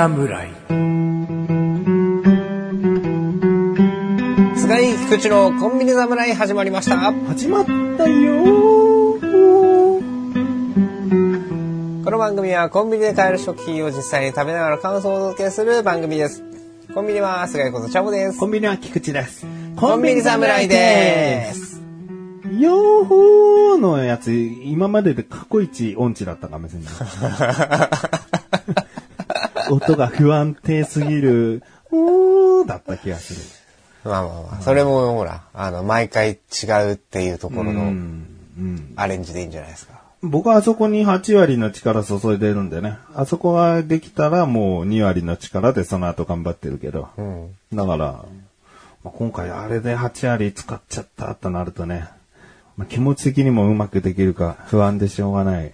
侍菅井菊池のコンビニ侍始まりました。始まったよこの番組はコンビニで買える食品を実際に食べながら感想をお届けする番組です。コンビニは菅井ことチャボです。コンビニは菊池です。コンビニ侍です。のやつ、今までで過去一音痴だったかもしれない。音が不安定すぎる、おーだった気がする。まあまあまあ、それもほら、あの、毎回違うっていうところの。アレンジでいいんじゃないですか。僕僕はあそこに8割の力注いでるんでね。あそこができたらもう2割の力でその後頑張ってるけど。うん。だから、まあ、今回あれで8割使っちゃったとなるとね、まあ、気持ち的にもうまくできるか不安でしょうがない。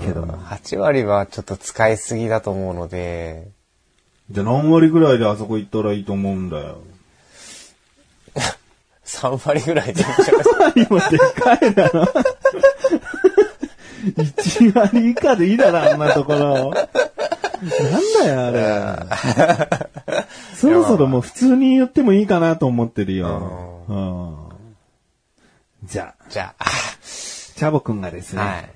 けどな8割はちょっと使いすぎだと思うので、じゃあ何割ぐらいであそこ行ったらいいと思うんだよ。3割ぐらいでいいんじゃですか。割もでかいだろ。1割以下でいいだろ、あんなところ。なんだよ、あれ。そろそろもう普通に言ってもいいかなと思ってるよ。うんじゃあ、じゃあ、チャボくんがですね、はい。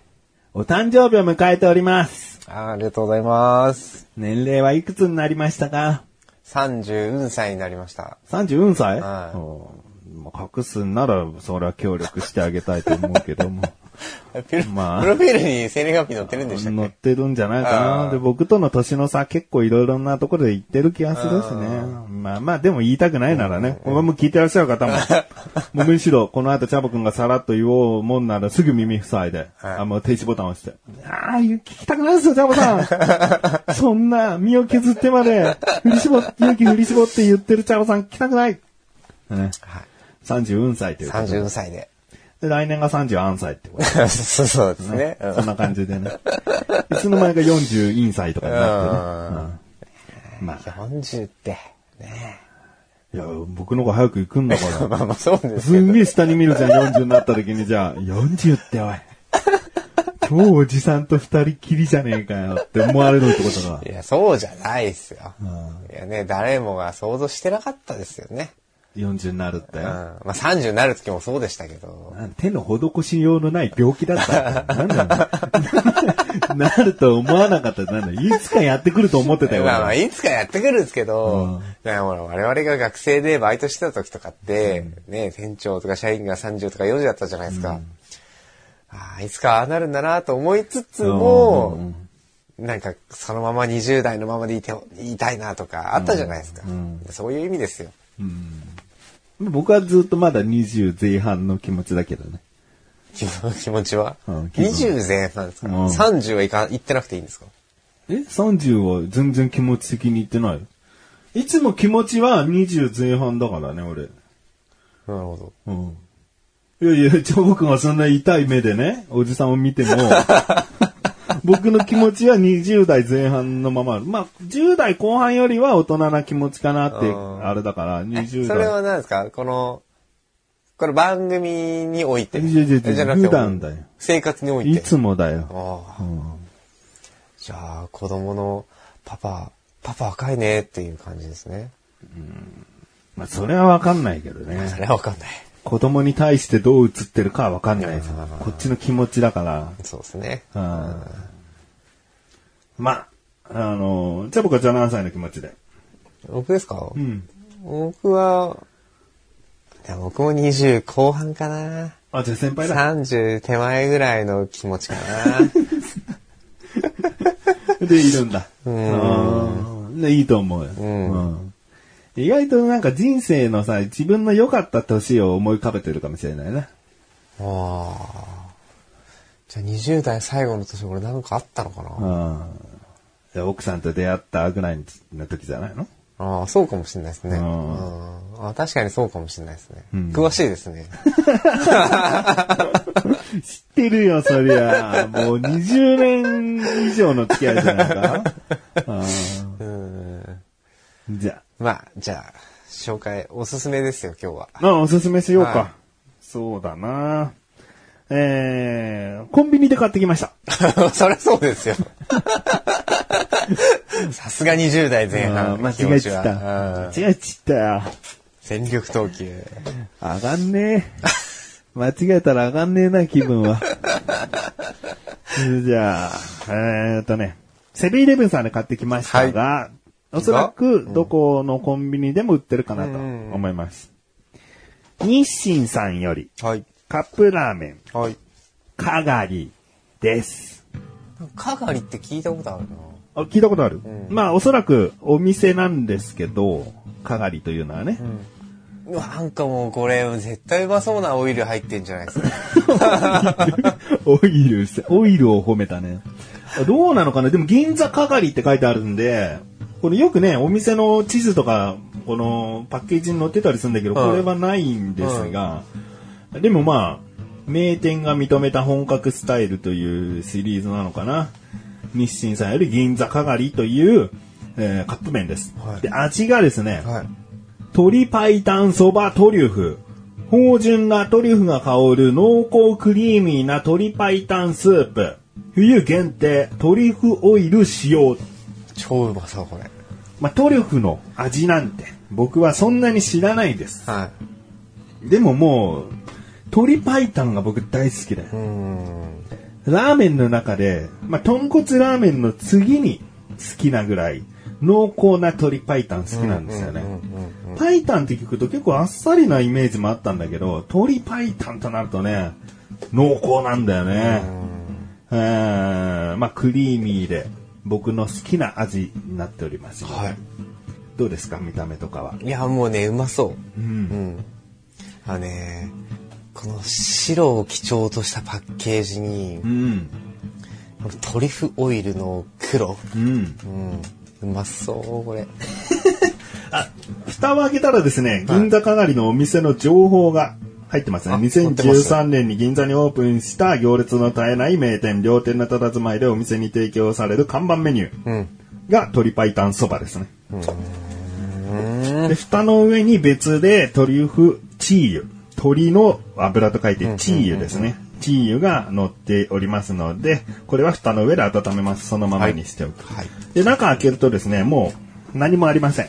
お誕生日を迎えております。あありがとうございます。年齢はいくつになりましたか？30歳になりました。?34 歳、はいうんまあ隠すんなら、それは協力してあげたいと思うけども。プロ,、まあプロフィールに生年月日載ってるんでしたっ乗っけてるんじゃないかあな。ーで、僕との年の差結構いろいろなところで言ってる気がするしね。まあまあ、でも言いたくないならね。これも聞いてらっしゃる方も。もうむしろ、この後チャボくんがさらっと言おうもんならすぐ耳塞いで、はいあ、もう停止ボタン押して。ああ、聞きたくないですよ、チャボさん。そんな、身を削ってまで、振り絞って、勇気振り絞って言ってるチャボさん聞きたくない。ね。はい。34歳ということで30歳で。で、来年が34歳ってことそう そうですね。うんそんな感じでね。いつの間にか41歳とかになってね。うんまあ、40って、ねいや、僕の方が早く行くんだか まあまあそうでら。す。すんげえ下に見るじゃん、40になった時に、じゃあ、40っておい。超おじさんと二人きりじゃねえかよって思われるってことがい。や、そうじゃないですよ。いやね、誰もが想像してなかったですよね。40になるってうん。。まあ30になる時もそうでしたけど。手の施しようのない病気だった。なんだなると思わなかった。なんだいつかやってくると思ってたよ。まあまあ、俺いつかやってくるんですけど、らほら我々が学生でバイトしてた時とかって、ね、店長とか社員が30とか40だったじゃないですか。ああ、いつかああなるんだなと思いつつも、なんかそのまま20代のままでいて、いたいなとかあったじゃないですか。そういう意味ですよ。僕はずっとまだ20前半の気持ちだけどね。気持ちは、うん気分20前半ですか、うん ?30 はいか、言ってなくていいんですか？え ?30 は全然気持ち的に言ってないいつも気持ちは20前半だからね、俺。なるほど。うん。いやいや、ジョボ君はそんな痛い目でね、おじさんを見ても、僕の気持ちは20代前半のまま。まあ、10代後半よりは大人な気持ちかなって、うんあれだから、20代。それは何ですか？この、これ番組において。いやいやいやじゃなくて普段だよ生活において。いつもだよ。ああじゃあ、子供のパパ、パパ赤いねっていう感じですね。まあ、それはわかんないけどそね。れはわかんない。子供に対してどう映ってるかはわかんないですこっちの気持ちだから。そうですね。うんまあ、あの、じゃあ僕はじゃあ何歳の気持ちで。僕ですか、うん。僕は、いや僕も20後半かな。あ、じゃあ先輩だ。30手前ぐらいの気持ちかな。で、いるんだ。んうん。で、いいと思うよ。んうん意外となんか人生のさ、自分の良かった年を思い浮かべてるかもしれないね。ああ。じゃあ20代最後の年俺なんかあったのかな、うん。じゃあ奥さんと出会ったぐらいの時じゃないの？ああ、そうかもしれないですね。ううんんあ確かにそうかもしれないですね。ん詳しいですね。知ってるよ、そりゃ。もう20年以上の付き合いじゃないか。じゃまあ、じゃあ、紹介、おすすめですよ、今日は。あ。まあ、おすすめしようか。はいそうだな。えー、コンビニで買ってきました。そりゃそうですよ。さすが20代前あ半。ー間違えちった。は間違えちったよ。うん全力投球。上がんねえ。間違えたら上がんねえな、気分は。じゃあ、えーっとね、セブンイレブンさんで買ってきましたが、おそらくどこのコンビニでも売ってるかなと思います。日清さんよりはい。カップラーメン、はい。かがりです。かがりって聞いたことあるな。あ聞いたことある、うんまあおそらくお店なんですけど、かがりというのはね。なんかもうこれ絶対うまそうなオイル入ってんじゃないですか。オイル、オイルを褒めたね。どうなのかな？でも銀座かがりって書いてあるんで、これよくね、お店の地図とか、このパッケージに載ってたりするんだけど、うんこれはないんですが、でもまあ、名店が認めた本格スタイルというシリーズなのかな。日清さんより銀座かがりという、えーカップ麺です。はいで、味がですね、はい。鶏白湯そばトリュフ。芳醇なトリュフが香る濃厚クリーミーな鶏白湯スープ。冬限定トリュフオイル使用。超うまそう、これ。まあ、トリュフの味なんて僕はそんなに知らないです。はでももう、鶏白湯が僕大好きだよい。う。ーん。ラーメンの中で、まあ、豚骨ラーメンの次に好きなぐらい濃厚な鶏白湯好きなんですよね。うんうんうんパイタンって聞くと結構あっさりなイメージもあったんだけど、鶏パイタンとなるとね、濃厚なんだよね。えーまあクリーミーで僕の好きな味になっております。はい。どうですか？見た目とかは。いや、もうね、うまそう。う。うんん。あのね、この白を基調としたパッケージにう、ん。このトリュフオイルの黒。うん。うん。うまそう、これ。あ、蓋を開けたらですね、銀座かがりのお店の情報が入ってますね。あ載ってます2013年に銀座にオープンした行列の絶えない名店、両店の佇まいでお店に提供される看板メニューうん。が鶏白湯そばですね。うん。で、蓋の上に別でトリュフチー油。鶏の油と書いてチー油ですね。チー油が乗っておりますので、これは蓋の上で温めます。そのままにしておく。はい。で、中開けるとですね、もう何もありません。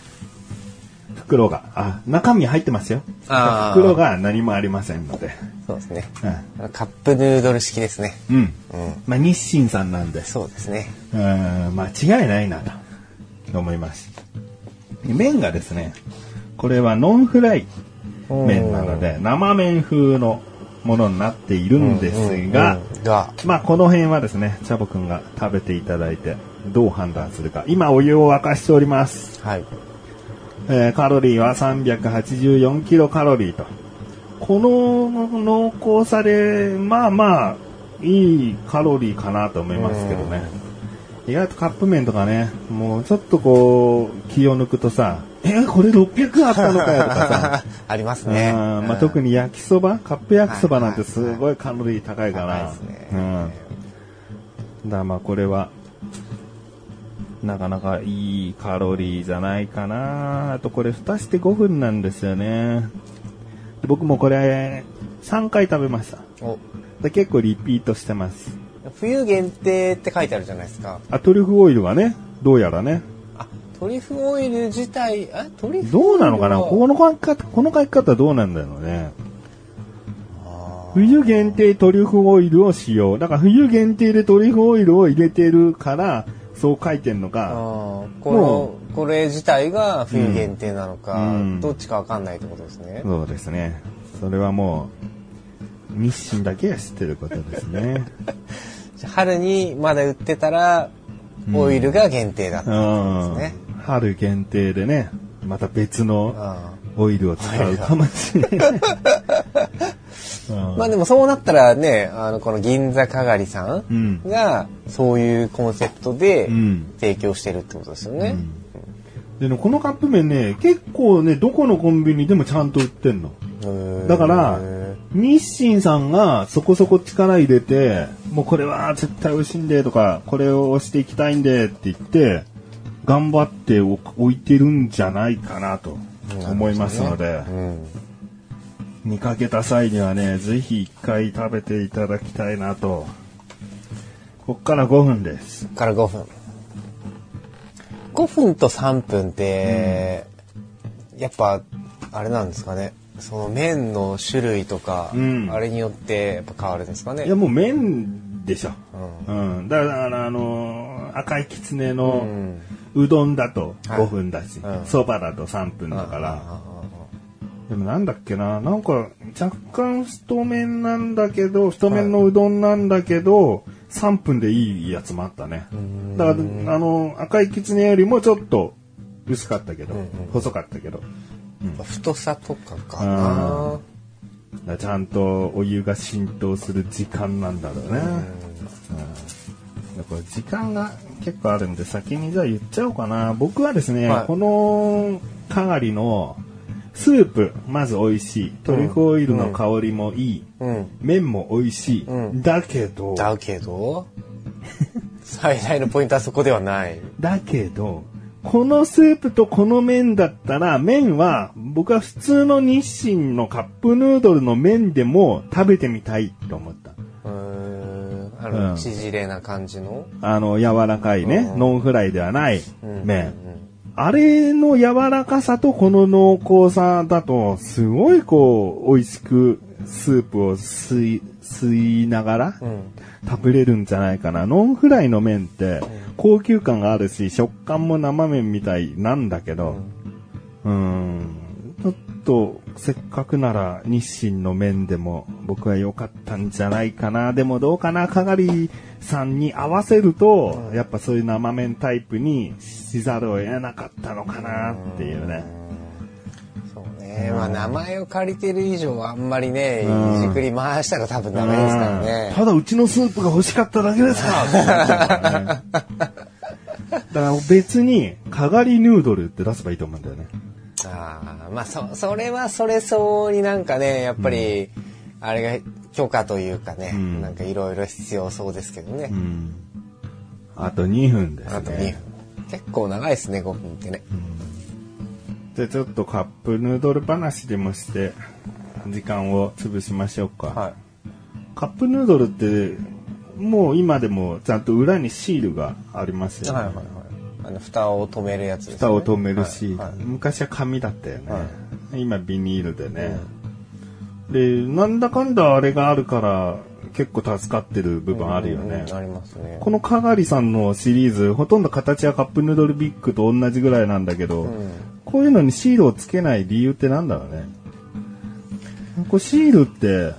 袋が。あ、中身入ってますよ。袋が何もありませんので。そうですね。うんカップヌードル式ですね。うん。うん。まあ、日清さんなんで、そうですね。うん、間違いないなと思います。麺がですね、これはノンフライ麺なので、生麺風のものになっているんですが、うんうんが、まあこの辺はですね、チャボくんが食べていただいて、どう判断するか。今お湯を沸かしております。はい。えーカロリーは384キロカロリーと。この濃厚さで、まあまあ、いいカロリーかなと思いますけどね。意外とカップ麺とかね、もうちょっとこう、気を抜くとさ、え、これ600あったのかよとかさ、ありますね。うんまあ、特に焼きそば、カップ焼きそばなんてすごいカロリー高いから。高いですねうん。だまあこれは、なかなかいいカロリーじゃないかな。あとこれ蓋して5分なんですよね。僕もこれ3回食べました。おで結構リピートしてます。冬限定って書いてあるじゃないですか。あ、トリュフオイルがね、どうやらね。あ、トリュフオイル自体、あ、トリュフどうなのかな？はこの書き方、この書き方どうなんだろうね。あ冬限定トリュフオイルを使用。だから冬限定でトリュフオイルを入れてるから、そう書いてんのーか。この、これ自体が冬限定なのか、うんどっちかわかんないってことですね。そうですね。それはもう、日清だけが知ってることですね。春にまだ売ってたら、オイルが限定だったうんんですね。春限定でね、また別のあオイルを使うかもしれない。まあでもそうなったらね、あの、この銀座かがりさうんんが、そういうコンセプトでうん提供してるってことですよね。でね、このカップ麺ね、結構ね、どこのコンビニでもちゃんと売ってんの。だから、日清さんがそこそこ力入れて、もうこれは絶対美味しいんでとか、これを押していきたいんでって言って、頑張ってお置いてるんじゃないかなと思いますので、うん。見かけた際にはね、ぜひ一回食べていただきたいなと。こっから5分です。から5分。5分と3分って、やっぱ、あれなんですかね。その麺の種類とか、うんあれによってやっぱ変わるんですかね？いやもう麺でしょ。うん。だから、あのー赤いきつねうのん。うどんだとはい5分だしうん、そば、だと3分だから。でもなんだっけな、なんか若干太麺なんだけど、太麺のうどんなんだけど、3分でいいやつもあったね。だから、あの、赤いきつねよりもちょっと薄かったけど、細かったけど、太さとかかな。だからちゃんとお湯が浸透する時間なんだろうね。だから時間が結構あるんで先にじゃあ言っちゃおうかな。僕はですね、はいこのかがりのスープ、まず美味しい。トリュフオイルの香りもいい。うん。麺も美味しい。うんだけど、だけど、最大のポイントはそこではない。だけど、このスープとこの麺だったら、麺は僕は普通の日清のカップヌードルの麺でも食べてみたいと思った。うーん。あうの、ん縮れな感じの？あの、柔らかいね、うんノンフライではないうん麺。あれの柔らかさとこの濃厚さだと、すごいこう、美味しくスープを吸い、吸いながらうん。食べれるんじゃないかな。ノンフライの麺って高級感があるし、食感も生麺みたいなんだけど、うん、ちょっとせっかくなら日清の麺でも僕は良かったんじゃないかな。でもどうかな、かがりさんに合わせると、やっぱそういう生麺タイプにしざるを得なかったのかなっていうね。ね。まあ、名前を借りてる以上、あんまりね、うんいじくり回したら多分ダメですからね。ただうちのスープが欲しかっただけですから。だから別に、かがりヌードルって出せばいいと思うんだよね。ああ、まあ、そ、それはそれ相応になんかね、やっぱり、あれが許可というかね、んなんかいろいろ必要そうですけどね。うん。あと2分ですね。あと2分。結構長いですね、5分ってね。で、ちょっとカップヌードル話でもして、時間を潰しましょうか。はい。カップヌードルって、もう今でもちゃんと裏にシールがありますよね。はいはいはい。あの、蓋を止めるやつですね。蓋を止めるシール、はいはい昔は紙だったよね、は今ビニールでね、でなんだかんだあれがあるから結構助かってる部分あるよね、うんありますね。このかがりさんのシリーズほとんど形はカップヌードルビッグと同じぐらいなんだけど、うんこういうのにシールをつけない理由ってなんだろうねこれシールって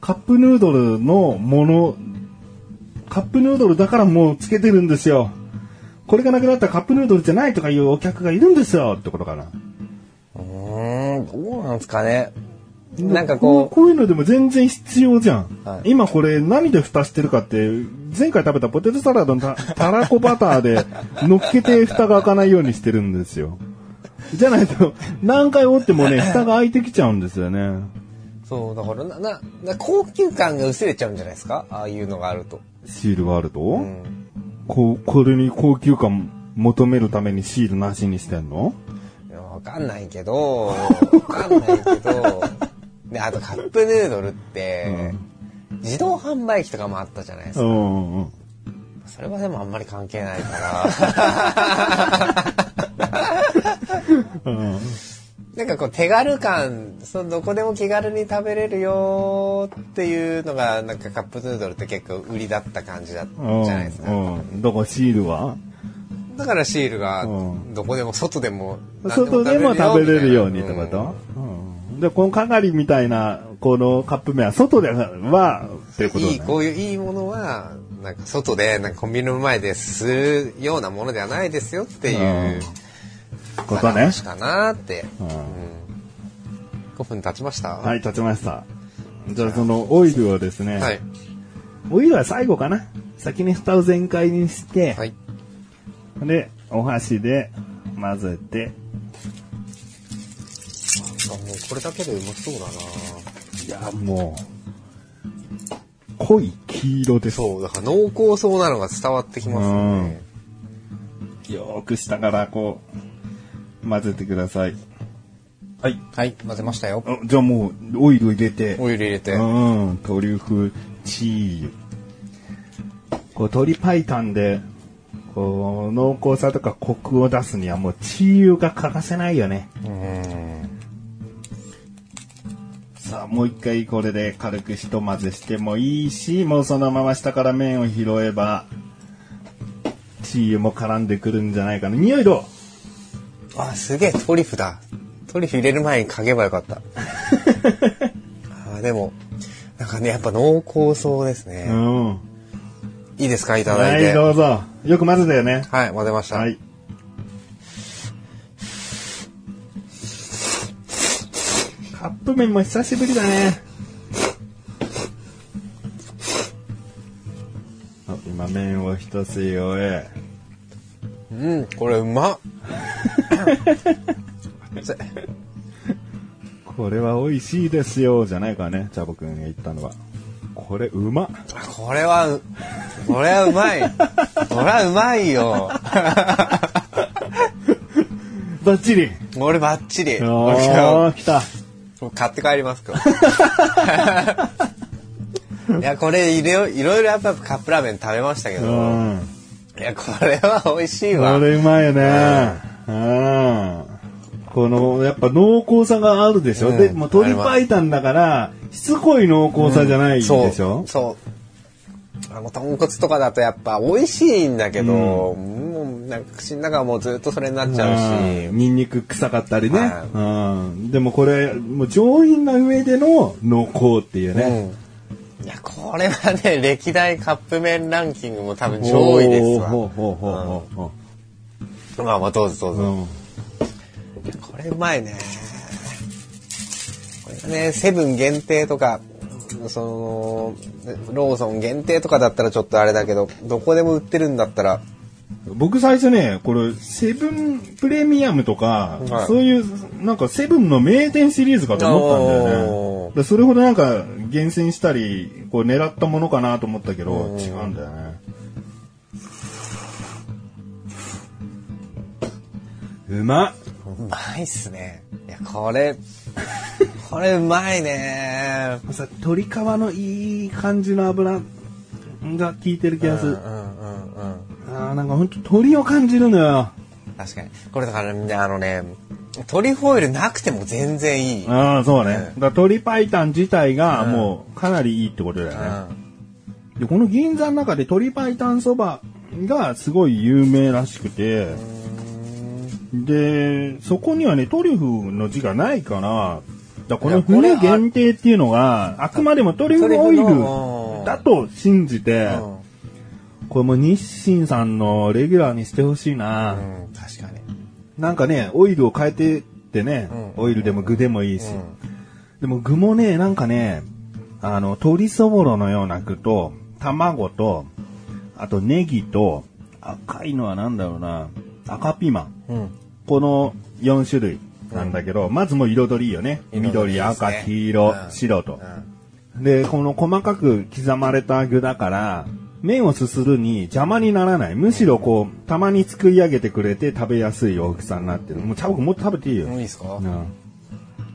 カップヌードルのものカップヌードルだからもうつけてるんですよこれがなくなったらカップヌードルじゃないとかいうお客がいるんですよってことかな。うーん、どうなんですかね。なんかこう、ここういうのでも全然必要じゃん。はい今これ何で蓋してるかって、前回食べたポテトサラダのたたらこバターで乗っけて蓋が開かないようにしてるんですよ。じゃないと、何回折ってもね、蓋が開いてきちゃうんですよね。う、そう、だからな、な、な高級感が薄れちゃうんじゃないですか？ああいうのがあると。シールがあると、うん。こう、これに高級感求めるためにシールなしにしてんの？いやわかんないけど、わかんないけど、で、あとカップヌードルって、自動販売機とかもあったじゃないですか。うん。それはでもあんまり関係ないから。うんなんかこう手軽感、そのどこでも気軽に食べれるよっていうのが、なんかカップヌードルって結構売りだった感じだじゃないですか。だからシールは？だからシールがうんどこでも外でも外でも食べれるようにってこうんと、うんで、この係みたいな、このカップ麺は外では、っていうことね。いい、こういういいものは、なんか外で、なんかコンビニの前で吸うようなものではないですよっていうことね。話かなって。うんうん5分経ちました？はい、立ちました。じゃあそのオイルをですね、はい。オイルは最後かな？先に蓋を全開にして、はい。で、お箸で混ぜて、あもうこれだけでうまそうだないや、もう、濃い黄色です。そう、だから濃厚そうなのが伝わってきますね。よーく下からこう、混ぜてください。はい。はい、混ぜましたよ。あじゃあもう、オイル入れて、オイル入れて。うん、トリュフチーズ。こう、鶏白湯でこう、濃厚さとかコクを出すにはもうチ油が欠かせないよね。うん。もう一回これで軽くひと混ぜしてもいいし、もうそのまま下から麺を拾えば、チ油も絡んでくるんじゃないかな。匂いどう？あ、すげえ、トリュフだ。トリュフ入れる前に嗅げばよかった。あでも、なんかね、やっぱ濃厚そうですね。うん。いいですか？いただはいい、て。どうぞ。よく混ぜたよね。はい、混ぜました。はい。プ麺も久しぶりだね。あ今麺を一吸い終え。うん、これうま これは美味しいですよ、じゃないかね、チャボくんが言ったのは。これうまこれはう、これはうまい。これはうまいよ。バッチリ。これバッチリ。これおー、来た。買って帰りますか いや、これいろいろいろやっぱカップラーメン食べましたけうど、ん。いや、これは美味しいわ。これうまいよね。うん。この、やっぱ濃厚さがあるでしょ、うんで、もう鶏白湯だから、しつこい濃厚さじゃないでしょ、そう。そう。あの、豚骨とかだとやっぱ美味しいんだけど、もうなんか口の中はもうずっとそれになっちゃうし、うんニンニク臭かったりね。はうん。でもこれ、もう上品な上での濃厚っていうね。うん。いや、これはね、歴代カップ麺ランキングも多分上位ですわ。まあまあ、どうぞどうぞ。うん。これうまいね。これがね、セブン限定とか、その、ローソン限定とかだったらちょっとあれだけど、どこでも売ってるんだったら、僕最初ね、これ、セブンプレミアムとか、はいそういう、なんかセブンの名店シリーズかと思ったんだよね。でそれほどなんか厳選したり、こう狙ったものかなと思ったけど、違うんだよね。うまっうまいっすね。いや、これ、これうまいね。さ鶏皮のいい感じの油が効いてる気がする。うんうんうんうん。あーなんかほんと鶏を感じるのよ。確かに。これだからね、あのね、トリュフオイルなくても全然いい。うん。ああ、そうね。うんだから鶏白湯自体がもうかなりいいってことだよね。で、この銀座の中で鶏白湯そばがすごい有名らしくて、で、そこにはね、トリュフの字がないから、だからこの船限定っていうのが、あくまでもトリュフオイルだと信じて、これも日清さんのレギュラーにしてほしいな。うん、確かに。なんかね、オイルを変えてってね、うんオイルでも具でもいいし。うんでも具もね、なんかね、あの、鶏そぼろのような具と、卵と、あとネギと、赤いのはなんだろうな、赤ピーマン。うん。この4種類なんだけど、まずもう彩りいいよね。緑、ね赤、黄色、うん白とう。んで、この細かく刻まれた具だから、麺をすするに邪魔にならない。むしろこう、たまに作り上げてくれて食べやすい大きさになってる。もうチャボくんもっと食べていいよ。もういいですか？うん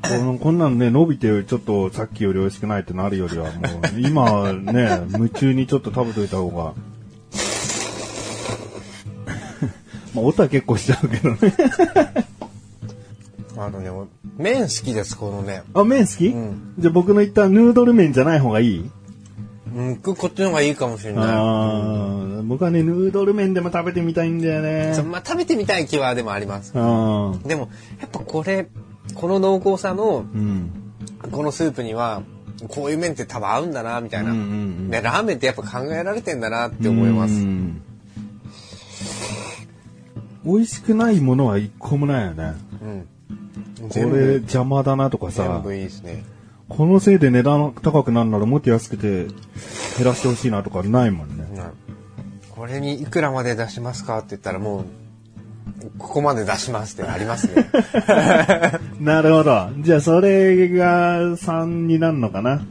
このこんなんね、伸びてちょっとさっきより美味しくないってなるよりは、もう、今はね、夢中にちょっと食べといた方が。まあ、音は結構しちゃうけどね。あのね、麺好きです、この麺。あ、麺好き、うんじゃあ僕の言ったヌードル麺じゃない方がいい？うん、こっちの方がいいかもしれあなー僕はね、ヌードル麺でも食べてみたいんだよね。まあ、食べてみたい気はでもあります。でも、やっぱこれ、この濃厚さの、うん。このスープには、こういう麺って多分合うんだな、みたいな。うんうんうんね、ラーメンってやっぱ考えられてんだなって思います。うん美味しくないものは一個もないよね。うん。これ、邪魔だなとかさ全、部いいですね。このせいで値段高くなるならもっと安くて減らしてほしいなとかないもんね。うんこれにいくらまで出しますかって言ったらもう、ここまで出しますってなりますね。なるほど。じゃあそれが3になるのかな？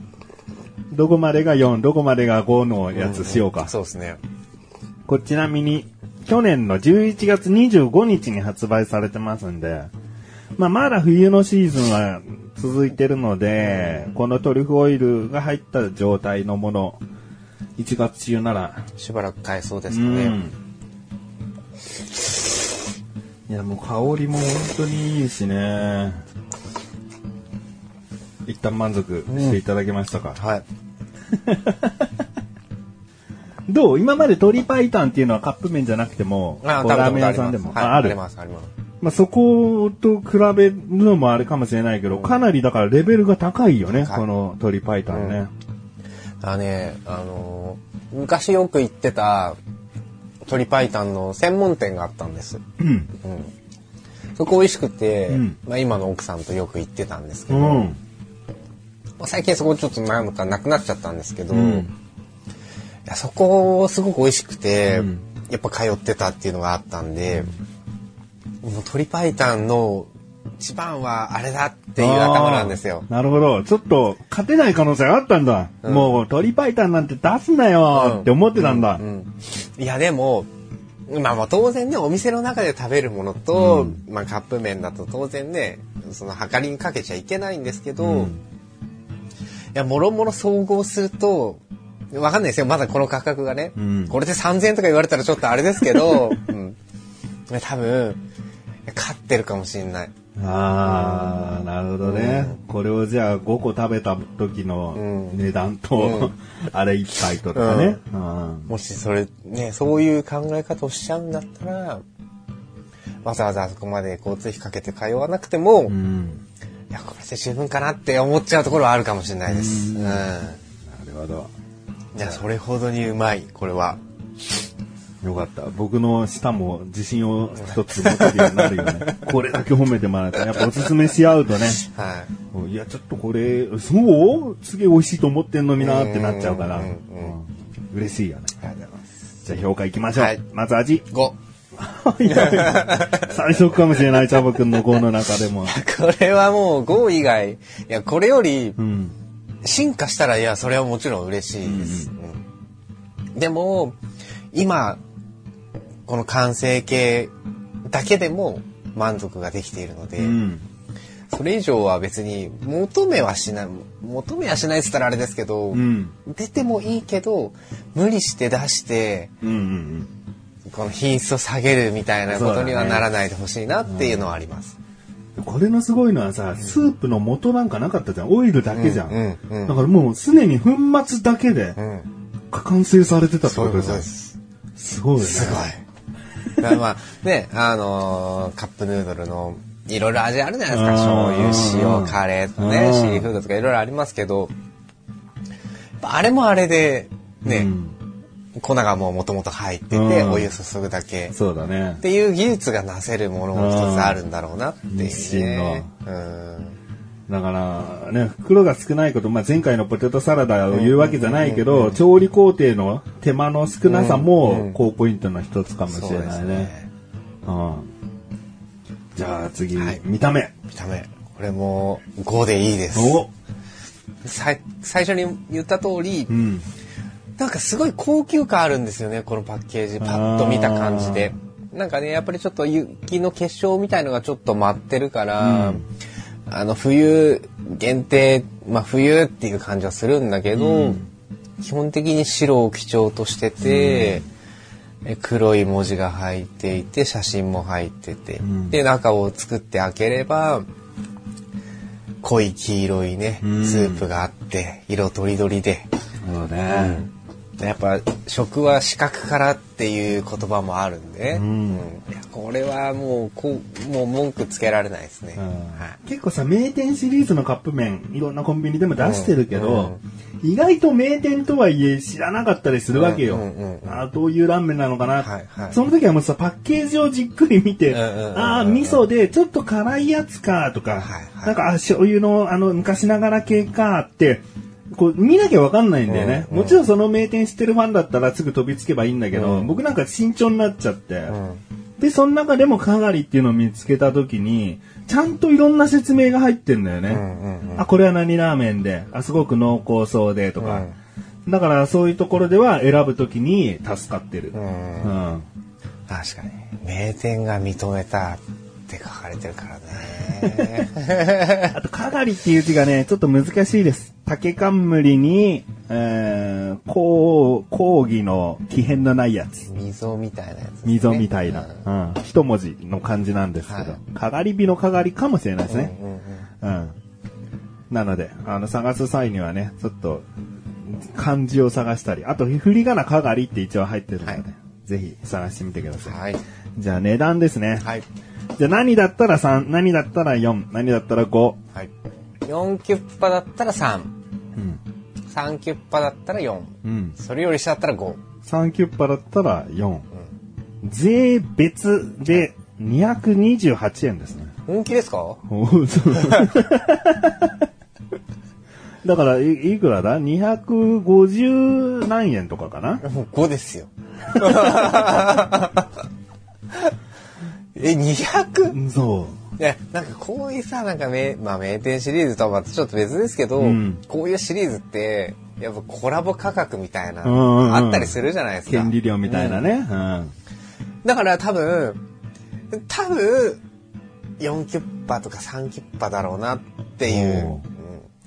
どこまでが4、どこまでが5のやつしようか。そうですね。これちなみに、去年の11月25日に発売されてますんで、まあ、まだ冬のシーズンは続いてるので、このトリュフオイルが入った状態のもの、1月中なら、しばらく買えそうですね。ん、いや、もう香りも本当にいいしね。一旦満足していただけましたか、はい。どう？今まで鶏白湯っていうのはカップ麺じゃなくても、ラーメン屋さんでも、はい、あある。あります、あります。まあ、そこと比べるのもあれかもしれないけど、かなりだからレベルが高いよね、この鶏白湯ね。あね、あのー昔よく行ってた鶏白湯の専門店があったんです。うん。うん。そこ美味しくて、うんまあ今の奥さんとよく行ってたんですけど、うん。まあ最近そこちょっとなんかなくなっちゃったんですけど、うんそこすごく美味しくて、うんやっぱ通ってたっていうのがあったんで、もう鶏白湯の一番はあれだっていう頭なんですよ。なるほど。ちょっと、勝てない可能性があったんだ。うんもう、鶏白湯なんて出すなよって思ってたんだ。うんいやでもまあまあ当然ねお店の中で食べるものと、まあカップ麺だと当然ねその量りにかけちゃいけないんですけど、うんいやもろもろ総合するとわかんないですよまだこの価格がね、うんこれで3000円とか言われたらちょっとあれですけど、うん、多分勝ってるかもしれない。ああ、なるほどね、これをじゃあ5個食べた時のうん値段と、うん あれ1杯とかね。うんもしそれねそういう考え方をしちゃうんだったらわざわざあそこまで交通費かけて通わなくても、いうん。やこれで十分かなって思っちゃうところはあるかもしれないです。うん。なるほど。いやそれほどにうまいこれは。よかった。僕の舌も自信を一つ持てるようになるよね。これだけ褒めてもらえたら、やっぱおすすめし合うとね。はい。いや、ちょっとこれ、そう？すげえ美味しいと思ってんのになってなっちゃうから。うんうん嬉しいよね。ありがとうございます。じゃあ評価いきましょう。はいまず味。5。いや最初かもしれない、チャボくんの5の中でも。これはもう5以外、いやこれよりうん。進化したらいやそれはもちろん嬉しいです。うんでも今この完成形だけでも満足ができているので、うん。それ以上は別に求めはしない求めはしないっつったらあれですけど、うん。出てもいいけど無理して出してうんうんこの品質を下げるみたいなことにはならないでほしいなっていうのはあります。うん。これのすごいのはさ、スープの元なんかなかったじゃん。オイルだけじゃん。うんうんうんだからもうすでに粉末だけでうん、完成されてたってことことじゃん。です。すごいね。すごい。まあね、あのーカップヌードルのいろいろ味あるじゃないですか。醤油、塩、カレーとかね、うんシーフードとかいろいろありますけど、あれもあれでね、うん粉がもう元々入ってて、うんお湯注ぐだけ。そうだねっ。ていう技術がなせるものも一つあるんだろうなっていうね。だから、ね、袋が少ないこと、まあ、前回のポテトサラダを言うわけじゃないけど、調理工程の手間の少なさもん、高ポイントの一つかもしれないね。ね。うん。じゃあ次、はい見た目。見た目。これも5でいいです。最初に言った通り、うん。なんかすごい高級感あるんですよね、このパッケージ。パッと見た感じで。なんかね、やっぱりちょっと雪の結晶みたいのがちょっと舞ってるから、うん。あの、冬限定、まあ冬っていう感じはするんだけど、うん。基本的に白を基調としてて、え黒い文字が入っていて、写真も入ってて、ん。で、中を作って開ければ、濃い黄色いね、うん。スープがあって、色とりどりで、そうね。やっぱ食は視覚からっていう言葉もあるんで。ね、うん。これはもうこうもう文句つけられないですね、うん。はい。結構さ、名店シリーズのカップ麺、いろんなコンビニでも出してるけど、意外と名店とはいえ知らなかったりするわけよ。うんうんうんあどういうラーメンなのかな、はいはいその時はもうさ、パッケージをじっくり見て、うんうんうんうん。ああ、味噌でちょっと辛いやつかとか、はいはい。なんかあ醤油のあの昔ながら系かって、こう見なきゃわかんないんだよね、うん。うんもちろんその名店知ってるファンだったらすぐ飛びつけばいいんだけど、うん。僕なんか慎重になっちゃって、うん。で、その中でもかがりっていうのを見つけたときに、ちゃんといろんな説明が入ってんだよね。うんうんうん。あ、これは何ラーメンで、あ、すごく濃厚そうで、とか。だからそういうところでは選ぶときに助かってる。うん。うん。確かに。名店が認めたって書かれてるからね あと、かがりっていう字がね、ちょっと難しいです。竹冠に、えー、こう、講義の奇変のないやつ。溝みたいなやつね。溝みたいうんな、うん。一文字の漢字なんですけどはい。かがり火のかがりかもしれないですね。うんうんうんうん。なので、あの、探す際にはね、ちょっと、漢字を探したり、あと、振り仮名かがりって一応入ってるので、はいぜひ探してみてください。はい。じゃあ値段ですね。はい。じゃあ何だったら3、何だったら4、何だったら5。はい。4キュッパだったら3。うん。3キュッパだったら4。うん。それより下だったら5。3キュッパだったら4。税別で228円ですね。本気ですか？おーそう だからい、いくらだ ?250 何円とかかな？もう5ですよ。え、200? そう。いや、なんかこういうさ、なんか名、まあ名店シリーズとはまたちょっと別ですけど、うんこういうシリーズって、やっぱコラボ価格みたいな、うんうんうんあったりするじゃないですか。権利料みたいなね。うん。だから多分、多分、4キュッパとか3キュッパだろうなっていううん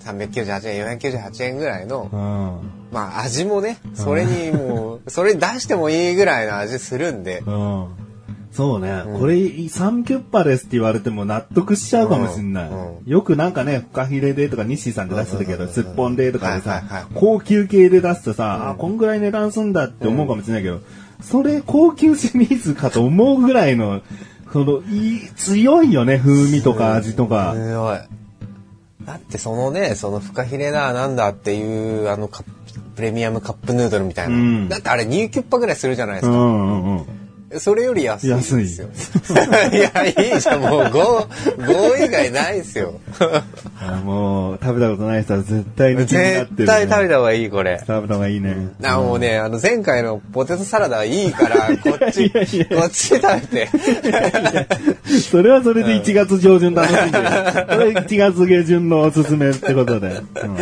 398円、498円ぐらいの、うん。まあ味もね、それにもう、それに出してもいいぐらいの味するんで、うん。そうね、これ3キュッパですって言われても納得しちゃうかもしんない。うんうよくなんかね、フカヒレでとか日清さんで出してたけど、うんうんうんすっぽんでとかでさ高級系で出すとさ、あ、こんぐらい値段すんだって思うかもしれないけど、それ高級シリーズかと思うぐらいの、その、いい強いよね、風味とか味とか。すごい。だってそのね、そのフカヒレだなんだっていう、あのププレミアムカップヌードルみたいな。うんだってあれ2キュッパぐらいするじゃないですか。うんうんうん。それより安いんですよ。いや、いいじゃん、もう5、5以外ないですよ。あもう、食べたことない人は絶対に気になってる、ね。絶対食べた方がいい、これ。食べた方がいいね。な、もうね、あの、前回のポテトサラダはいいから、こっち、こっち食べて。それはそれで1月上旬楽しんでる。それ1月下旬のおすすめってことで。うん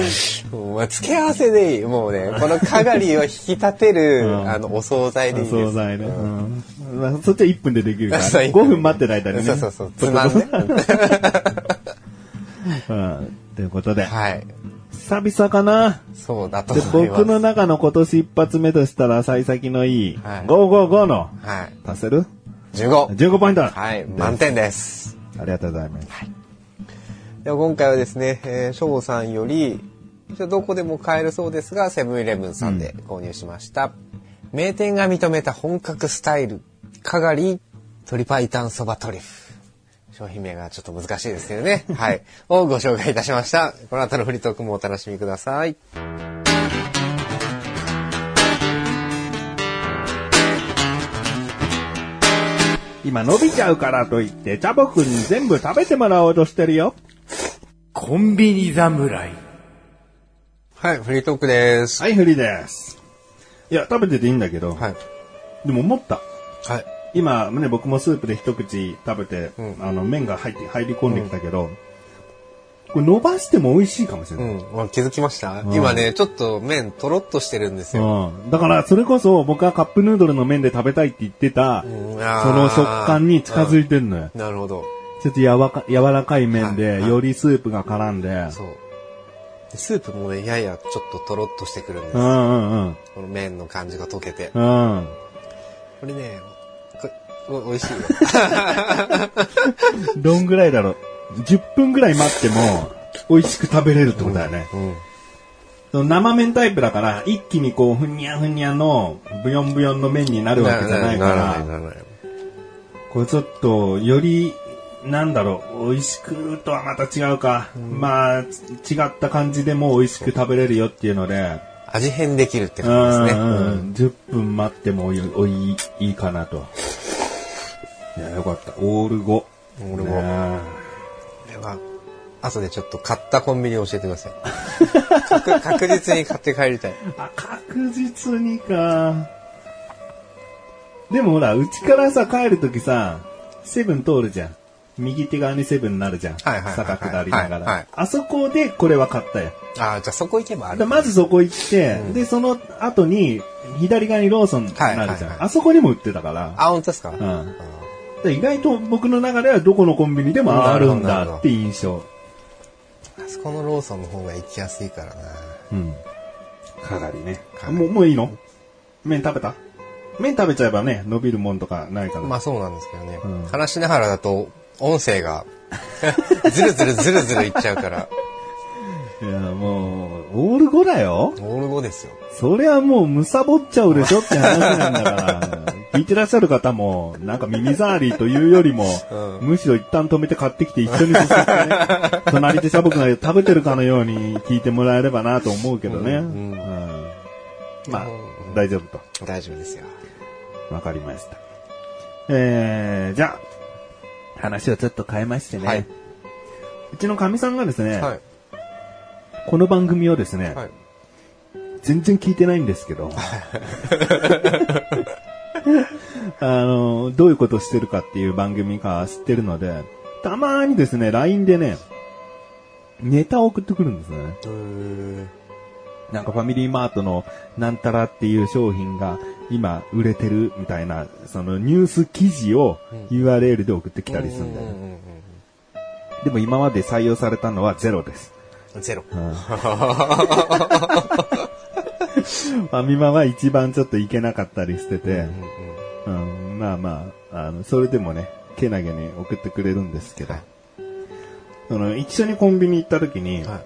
もう付け合わせでいい。もうね、このかがりを引き立てる、うんあの、お惣菜でいいです。お惣菜ね。うんまあそっちは1分でできるから。そう5分待ってる間にね。そうそうそう。つまんね。うん。ということで、はい。久々かな。そうだとで思います。僕の中の今年一発目としたら、幸先のいい、はい555の、はい。足せる？15。?15 ポイント。はい。満点です。ありがとうございます。では今回はですね、えー、翔さんより、どこでも買えるそうですが、セブンイレブンさんで購入しました。名店が認めた本格スタイル、かがり鶏白湯そばトリュフ。商品名がちょっと難しいですけどね。はい。をご紹介いたしました。この後のフリートークもお楽しみください。今伸びちゃうからといって、チャボくんに全部食べてもらおうとしてるよ。コンビニ侍。はい、フリートークです。はい、フリーです。いや、食べてていいんだけど、はい。でも思った。はい。今、ね、僕もスープで一口食べて、うんあの、麺が入って、入り込んできたけど、これ伸ばしても美味しいかもしれない。うん、あ気づきました、うん今ね、ちょっと麺とろっとしてるんですよ。うん。だから、それこそ僕はカップヌードルの麺で食べたいって言ってた、うんその食感に近づいてんのよ。なるほど。ちょっと柔らか柔らかい麺で、よりスープが絡んで、そう。でスープもね、ややちょっととろっとしてくるんですよ。うんうんうん。この麺の感じが溶けて。うん。これね、これ、お美味しいよ。どんぐらいだろう。10分ぐらい待っても、美味しく食べれるってことだよね。うん。その生麺タイプだから、一気にこう、ふにゃふにゃの、ブヨンブヨンの麺になるわけじゃないかならら、ないならない。これちょっと、より、なんだろう、美味しくとはまた違うか。まあ、違った感じでも美味しく食べれるよっていうので、味変できるってうん感じですね。ううんん、10分待ってもおいおいいいかなと。いや、よかった。オール5。オール5ねこれは、後でちょっと買ったコンビニ教えてください。確確実に買って帰りたい。あ、確実にか。でもほら、うちからさ、帰るときさ、セブン通るじゃん。右手側にセブンになるじゃん。はいはいはいはい坂下りながら、はいはいあそこでこれは買ったよ。ああ、じゃあそこ行けばあだる。まずそこ行って、で、その後に、左側にローソンになるじゃん。はいはいはいあそこにも売ってたから。あ、本当ですか？うんで意外と僕の中ではどこのコンビニでもあるんなるほどだって印象。あそこのローソンの方が行きやすいからな。うん。かがりね。りもう、もういいの？麺食べた？麺食べちゃえばね、伸びるもんとかないから。まあそうなんですけどね。うん話しながらだと、音声が、ずるずるずるずるいっちゃうから、いや、もう、オール5だよオール5ですよ。そりゃもう、むさぼっちゃうでしょって話なんだから。聞いてらっしゃる方も、なんか耳障りというよりも、うむしろ一旦止めて買ってきて一緒にすすってね、隣でシャボくんが食べてるかのように聞いてもらえればなと思うけどね。うんうんまあうん、大丈夫と。大丈夫ですよ。わかりました。えー、じゃあ、話をちょっと変えましてね。はいうちのかみさんがですね、はい。この番組をですね、はい。全然聞いてないんですけど、あの、どういうことをしてるかっていう番組か知ってるので、たまにですね、LINE でね、ネタを送ってくるんですね。なんかファミリーマートのなんたらっていう商品が今売れてるみたいな、そのニュース記事を URL で送ってきたりするんだよでも今まで採用されたのはゼロです。うんゼロ。うん。ファミマは一番ちょっといけなかったりしてて、うん、まあまあ、あの、それでもね、けなげに送ってくれるんですけど、はいその、一緒にコンビニ行った時に、は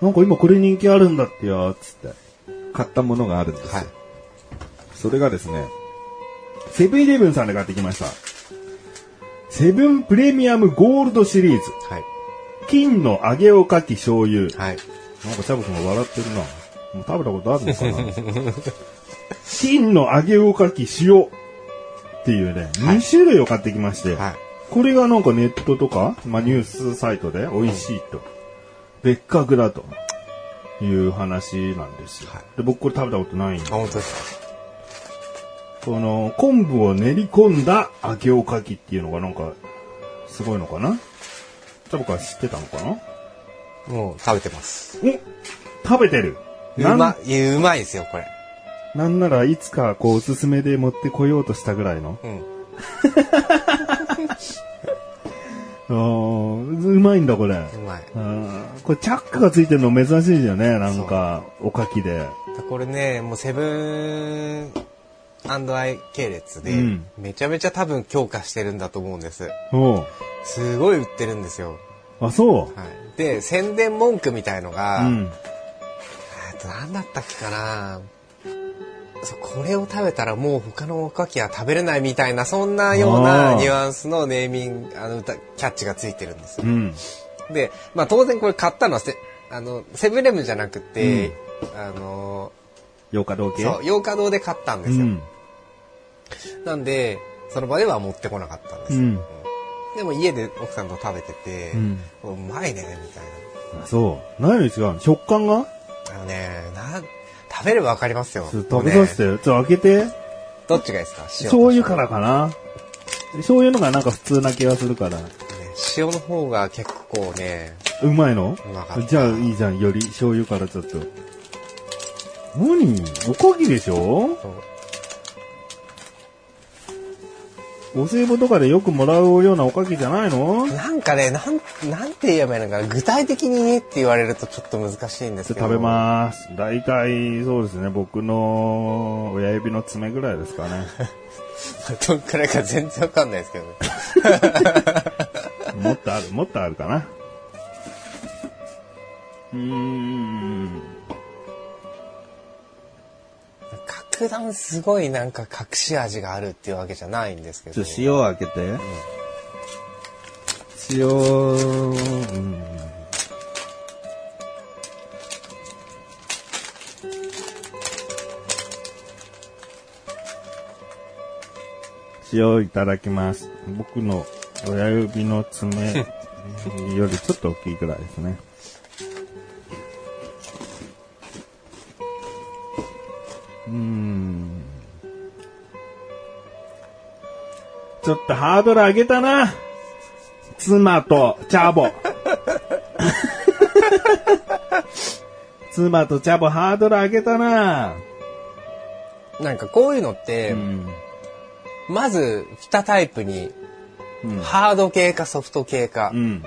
い。なんか今これ人気あるんだってよ、つって、買ったものがあるんですよ。はいそれがですね、セブンイレブンさんで買ってきました。セブンプレミアムゴールドシリーズ。はい。金の揚げおかき醤油。はい。なんかチャボくんが笑ってるな。もう食べたことあるのかな 金の揚げおかき塩っていうね、はい2種類を買ってきまして、はい。これがなんかネットとか、まあ、ニュースサイトで美味しいと、別格だという話なんですよ。はいで僕これ食べたことないんであ、本当ですこの昆布を練り込んだ揚げおかきっていうのがなんか、すごいのかな？チャボくんは知ってたのかな？かもう食べてます。お食べてるうまい、うまいですよ、これ。なんならいつかこうおすすめで持ってこようとしたぐらいの。うん。うまいんだこれ。うまい。うんこれチャックがついてるの珍しいよね。なんか、おかきで。これね、もうセブンアイ系列でうん、めちゃめちゃ多分強化してるんだと思うんです。すごい売ってるんですよ。あ、そはい。で、宣伝文句みたいのう。が、うん。えっと、何だったっけかなそうこれを食べたらもう他のおかきは食べれないみたいな、そんなようなニュアンスのネーミング、あの、歌キャッチがついてるんですよ。うん。で、まあ当然これ買ったのはセ、あの、セブンイレブンじゃなくて、あの、洋華堂系？そう、洋華堂で買ったんですよ。うん。なんで、その場では持ってこなかったんですよ。うんうんでも家で奥さんと食べてて、うんうまいね、みたいあそう。何より違うの？食感が？な。あのね、な、食べればわかりますよ。食べさせてよ。ちょっと開けて。どっちがいいですか？醤油からかな？醤油のがなんか普通な気がするから。ね塩の方が結構ね、うまいの？じゃあいいじゃん。より醤油からちょっと。何？おかきでしょ？お歳暮とかでよくもらうようなおかきじゃないの？なんかね、なん、なんて言えばいいのかな、具体的に言えって言われるとちょっと難しいんですけど。食べまーす。大体、そうですね。僕の親指の爪ぐらいですかね。す。どんくらいか全然わかんないですけどね。もっとある、もっとあるかな。うーん。格段すごいなんか隠し味があるっていうわけじゃないんですけど。ちょっと塩を開けて。塩、うん。塩いただきます。僕の親指の爪よりちょっと大きいくらいですね。うーん。ちょっとハードル上げたな。妻とチャボ。妻とチャボハードル上げたな。なんかこういうのって、ん。まず2タイプに、うんハード系かソフト系かうん、うん、うん。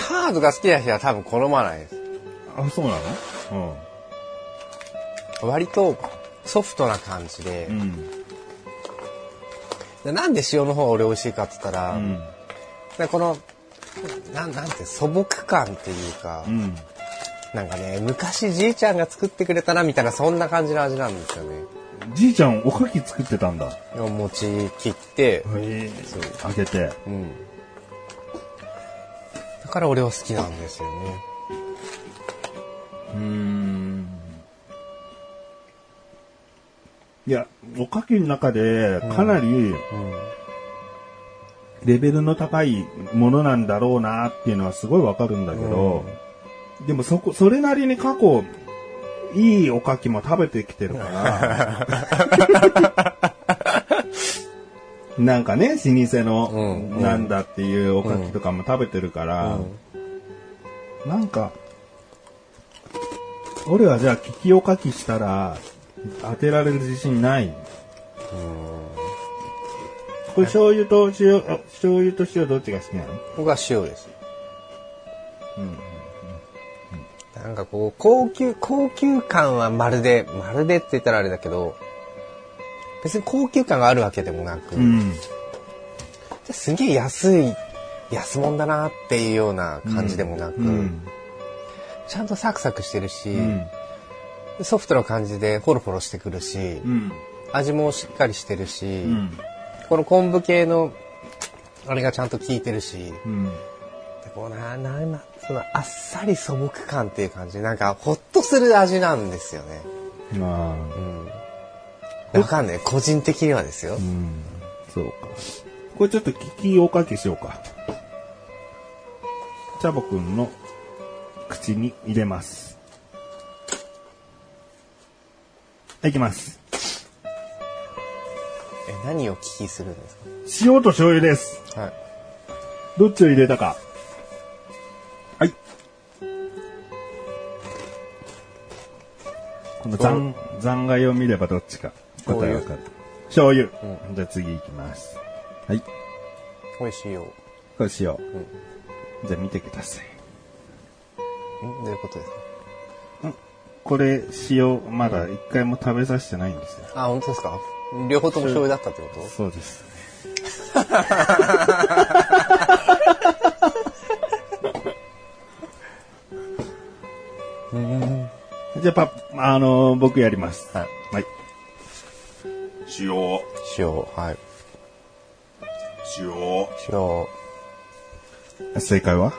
ハードが好きな人は多分好まないです。あ、そうなの？割と、ソフトな感じでう、ん。でなんで塩の方が俺美味しいかって言ったら、うん。でこの、なん、なんて素朴感っていうか、うん。なんかね、昔じいちゃんが作ってくれたなみたいなそんな感じの味なんですよね。じいちゃん、おかき作ってたんだ。お餅切って、開けて。うん。だから俺は好きなんですよね。うーん。いや、おかきの中でかなりレベルの高いものなんだろうなっていうのはすごいわかるんだけど、でもそこ、それなりに過去、いいおかきも食べてきてるから、なんかね、老舗の、うん。うんなんだっていうおかきとかも食べてるから、なんか、俺はじゃあ利きおかきしたら当てられる自信ない。これ醤油と塩、あ醤油と塩どっちが好きなの？僕は塩です。なんかこう、高級、高級感はまるで、まるでって言ったらあれだけど、別に高級感があるわけでもなく、うん。すげえ安い、安物だなっていうような感じでもなく、うん。ちゃんとサクサクしてるし、うん。ソフトな感じでホロホロしてくるし、うん。味もしっかりしてるし、うん。この昆布系の、あれがちゃんと効いてるし、うん。でこうな、な、な、そのあっさり素朴感っていう感じ、なんかほっとする味なんですよね。まあ、うん。わかんない。個人的にはですよう。ん。そうか。これちょっと利きおかきしようか。チャボくんの口に入れます。い、いきます。え、何を聞きするんです塩と醤油です。かはい。どっちを入れたか。はい。この残、残骸を見ればどっちか答えわかる。醤油。じゃあ次行きます。はい。美味しいよ。これ塩。じゃあ見てください。んどういうことですか？これ塩、まだ一回も食べさせてないんですよ。あ、本当ですか？両方とも醤油だったってこと？そうです。じゃあパあのー僕やります。はい。はい。塩、塩、はい。塩。塩、正解は？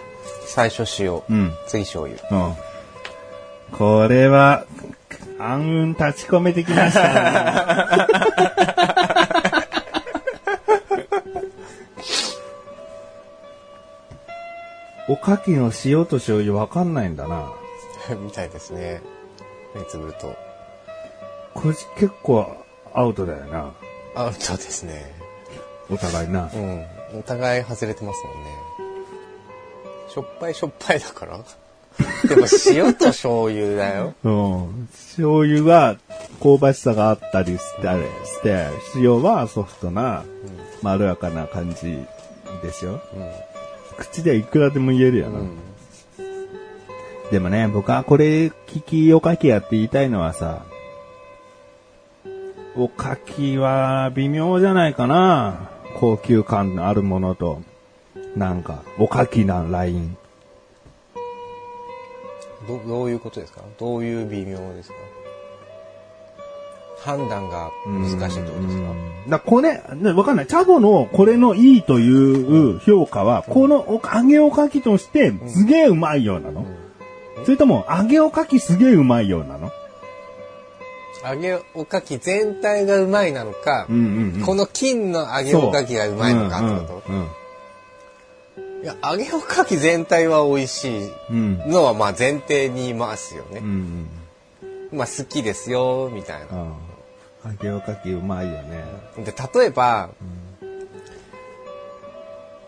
最初塩、うん。次醤油。うん。これは、暗雲立ち込めてきましたね。おかきの塩と醤油わかんないんだな。みたいですね。目つぶると。これ結構アウトだよな。あ、そうですね。お互いな。うん。お互い外れてますもんね。しょっぱいしょっぱいだからでも塩と醤油だよ。うん。醤油は香ばしさがあったりしして、塩はソフトな、まろやかな感じですよ。口でいくらでも言えるよな。うん。でもね、僕はこれ、聞きおかきやって言いたいのはさ、おかきは微妙じゃないかな。高級感のあるものと、なんか、おかきなライン。どどういうことですか？どういう微妙ですか？判断が難しいってことですか？だこれ、ね、わかんない。チャボのこれのいいという評価は、このお揚げおかきとしてすげえうまいようなの、それとも揚げおかきすげえうまいようなの？揚げおかき全体がうまいなのか、うんうんうん。この金の揚げおかきがうまいのかってこと、うんいや、揚げおかき全体は美味しいうんうんのはまあ前提にいますよね。うんうんまあ好きですよ、みたいな。揚げおかきうまいよね。で、例えば、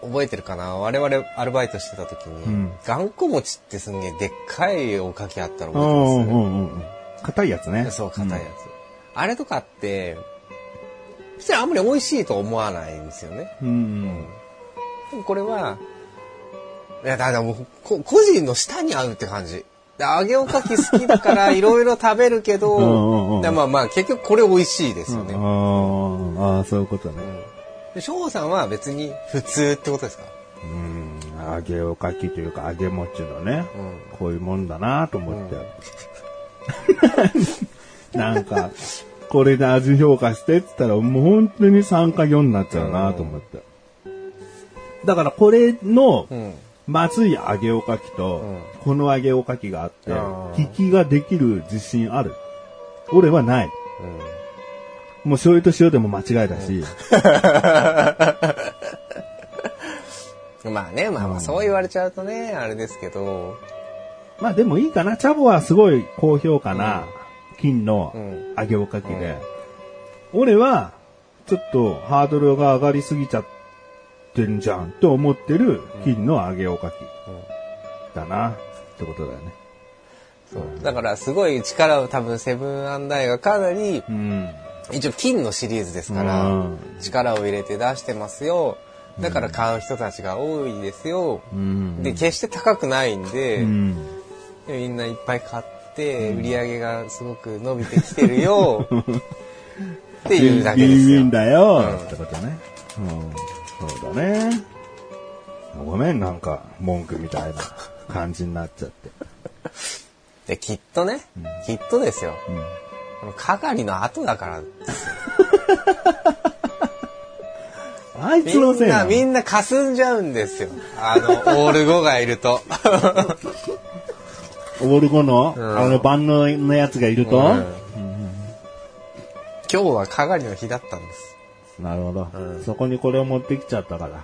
覚えてるかな？我々アルバイトしてた時に、ん頑固餅ってすんげえでっかいおかきあったのう覚えてます、んうんうんうん。硬いやつね。そう、硬いやつ。あれとかって、普通あんまり美味しいと思わないんですよね。うん。うん。これは、いや、だからもう、こ個人の舌に合うって感じ。で揚げおかき好きだから いろいろ食べるけど、うんうんうんでまあまあ結局これ美味しいですよね。あーあー、そういうことね。で翔吾さんは別に普通ってことですか？うん、揚げおかきというか揚げ餅のね、うこういうもんだなと思って。なんか、これで味評価してって言ったらもう本当に3か4になっちゃうなと思って。だからこれの、うん。まずい揚げおかきと、うんこの揚げおかきがあって引きができる自信ある。俺はない。もう醤油と塩でも間違いだし、うん。まあね、まあまあそう言われちゃうとね、あれですけど、まあでもいいかな。チャボはすごい高評価な金のうん。揚げおかきで、俺はちょっとハードルが上がりすぎちゃってんじゃんと思ってる金の揚げおかきだなってことだよね。そう。だからすごい力を多分セブンアンダイがかなり、うん。一応金のシリーズですから、うん力を入れて出してますよ。だから買う人たちが多いですよ。うん。で、決して高くないんで、うん。みんないっぱい買って、売り上げがすごく伸びてきてるよ。っていうだけですよウィンウィン。だよ、うんってことね。うん。そうだね。ごめん、なんか文句みたいな感じになっちゃって。で、きっとね、きっとですよ。うん。この係の後だから、あいつみのせいなの？んな、みんな霞んじゃうんですよ。あの、オール5がいると。オール後の、うんあの万能のやつがいると、うん今日は係の日だったんです。なるほど、うんそこにこれを持ってきちゃったから。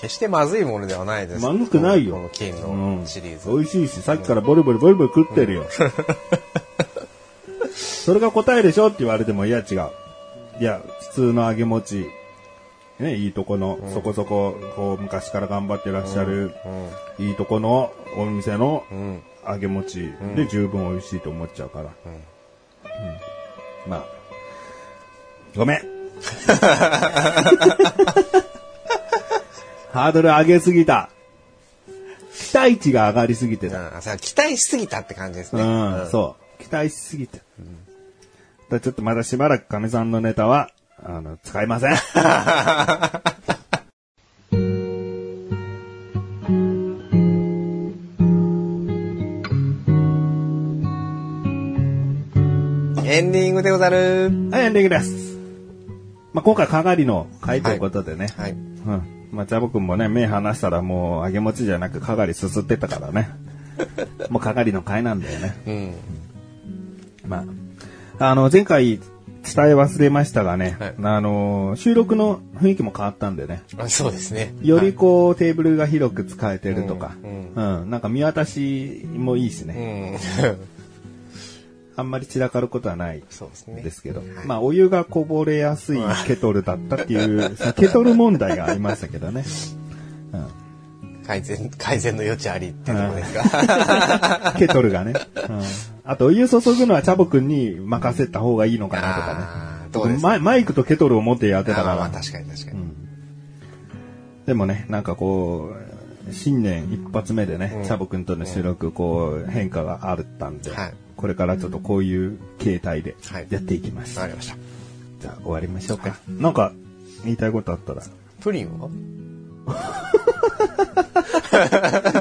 決してまずいものではないです。まずくないよこの金うんのシリーズ。美味しいし、さっきからボリボリボリボリ食ってるよ。それが答えでしょって言われても、いや違う。いや、普通の揚げ餅、ね、いいとこの、そこそこ、こう、昔から頑張ってらっしゃる、いいとこのお店の。揚げ餅で十分美味しいと思っちゃうから。うんまあ、ごめん。ハードル上げすぎた。期待値が上がりすぎてた。うん、さ期待しすぎたって感じですね。うん、そう。期待しすぎて。だからちょっとまだしばらく亀さんのネタは、あの、使いません。エンディングでござる。はい、エンディングです。まあ、今回、かがりの回ということでね。はい。うん。まあ、ジャボくんもね、目離したらもう、揚げ餅じゃなく、かがりすすってたからね。もう、かがりの回なんだよね。うん。まあ、あの、前回、伝え忘れましたがね、はいあの、収録の雰囲気も変わったんでね。あそうですね。よりこう、テーブルが広く使えてるとか、ううん、なんか見渡しもいいしうね。ん。あんまり散らかることはないですけど、はいまあ、お湯がこぼれやすいケトルだったっていう、ケトル問題がありましたけどね。改善、改善の余地ありってとこですか？ケトルがね。うん、あと、お湯注ぐのはチャボくんに任せた方がいいのかなとかね。あーどうですか？マイマイクとケトルを持ってやってたから。まあ確かに確かに。でもね、なんかこう、新年一発目でね、うんチャボくんとの収録、こう、変化があったんで、はいこれからちょっとこういう形態ではいやっていきます。わかりました。じゃあ終わりましょうか。なんか、言いたいことあったら。プリンは？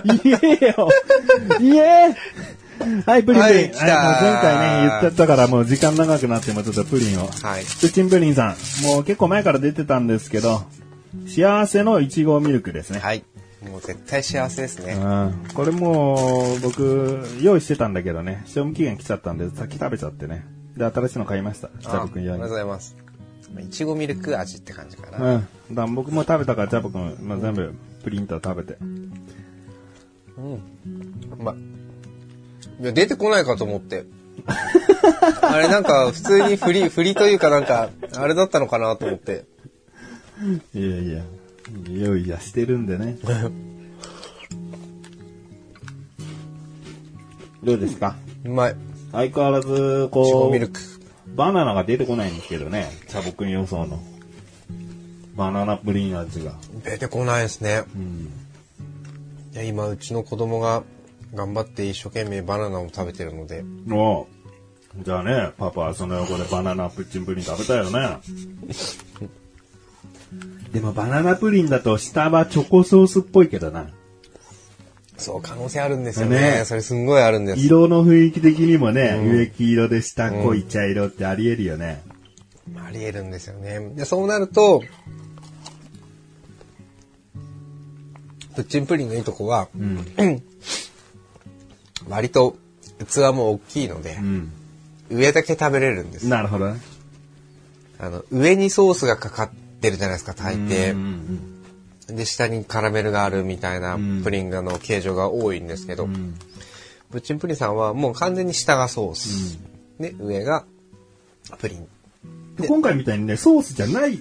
言えよ言えはい、プリンプリン。ははい前回ね、言っちゃったからもう時間長くなってもちょっとプリンを。はい。プチンプリンさん、もう結構前から出てたんですけど、幸せのいちごミルクですね。はい。もう絶対幸せですね。うんこれもう、僕、用意してたんだけどね、賞味期限来ちゃったんで、先食べちゃってね。で、新しいの買いました。ジャボ君用にあありがとうご。ざいます。いちごミルク味って感じかな。うん。だ僕も食べたから、ジャボ君、まあ、全部、プリント食べて。まいや、出てこないかと思って。あれなんか普通に振り、振りというかなんか、あれだったのかなと思って。いやいや、用意はしてるんでね。どうですか？うまい。相変わらず、こう、ごミルク。バナナが出てこないんですけどね、チャボ君予想の。バナナプリン味が。出てこないですね。うん。いや今、うちの子供が頑張って一生懸命バナナを食べてるので、おうじゃあね、パパはその横でバナナプッチンプリン食べたよね。でもバナナプリンだと下はチョコソースっぽいけどな。そう、可能性あるんですよね。ねそれすんごいあるんです。色の雰囲気的にもね、上黄色で下濃い茶色ってあり得るよね。あり得るんですよね。で、そうなると、プッチンプリンのいいとこは、割と器も大きいので、うん。上だけ食べれるんです。なるほどね。あの、上にソースがかかってるじゃないですか、大うん抵。うんで、下にカラメルがあるみたいなプリンがの形状が多いんですけど、プッチンプリンさんはもう完全に下がソース。で、上がプリン。うん今回みたいにね、ソースじゃない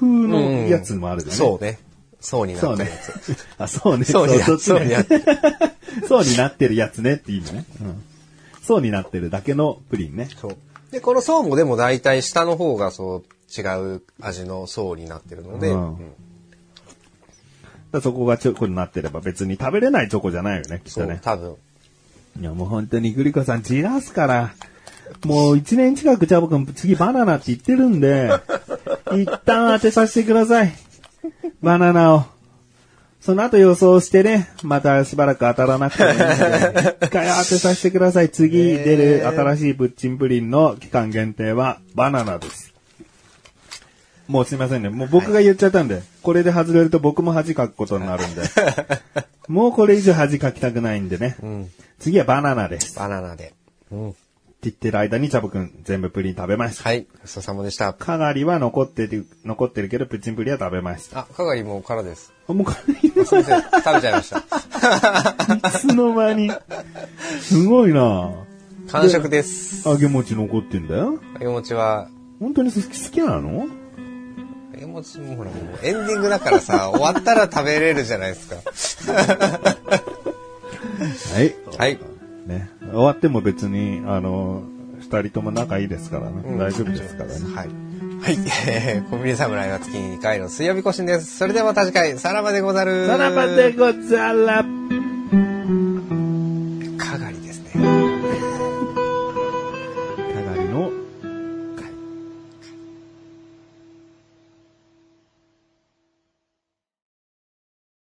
風のやつもあるよね。そうね。そうになったやつ。。あ、そうね。そうになそっちそうになね。そうになってるやつねっていいのね。うん。そうになってるだけのプリンね。そう。で、この層もでも大体下の方がそう違う味の層になってるので、うんそこがチョコになってれば別に食べれないチョコじゃないよね、きっとね。多分。いや、もう本当にグリコさんじらすから。もう一年近くジャボ君次バナナって言ってるんで、一旦当てさせてください。バナナを。その後予想してね、またしばらく当たらなくてもいいんで、一回当てさせてください。次出る新しいプッチンプリンの期間限定はバナナです。もうすいませんね。もう僕が言っちゃったんで、これで外れると僕も恥かくことになるんで。もうこれ以上恥かきたくないんでね。うん。次はバナナです。バナナで。うん。って言ってる間にチャボくん全部プリン食べました。はい。ごちそうさまでした。かがりは残ってる、残ってるけど、プッチンプリンは食べました。あ、かがりもうからです。あもうかなりのすいません。食べちゃいました。いつの間に。すごいな完食です。揚げ餅残ってんだよ。揚げ餅は、本当に好き好きなの？もちもほら、もうエンディングだからさ、終わったら食べれるじゃないですか。はい。はい。ね。終わっても別に、あの、二人とも仲いいですからね。うん、大丈夫ですからね。はい。はい。コンビニ侍は月2回の水曜日更新です。それではまた次回、さらばでござる。さらばでござら。かがり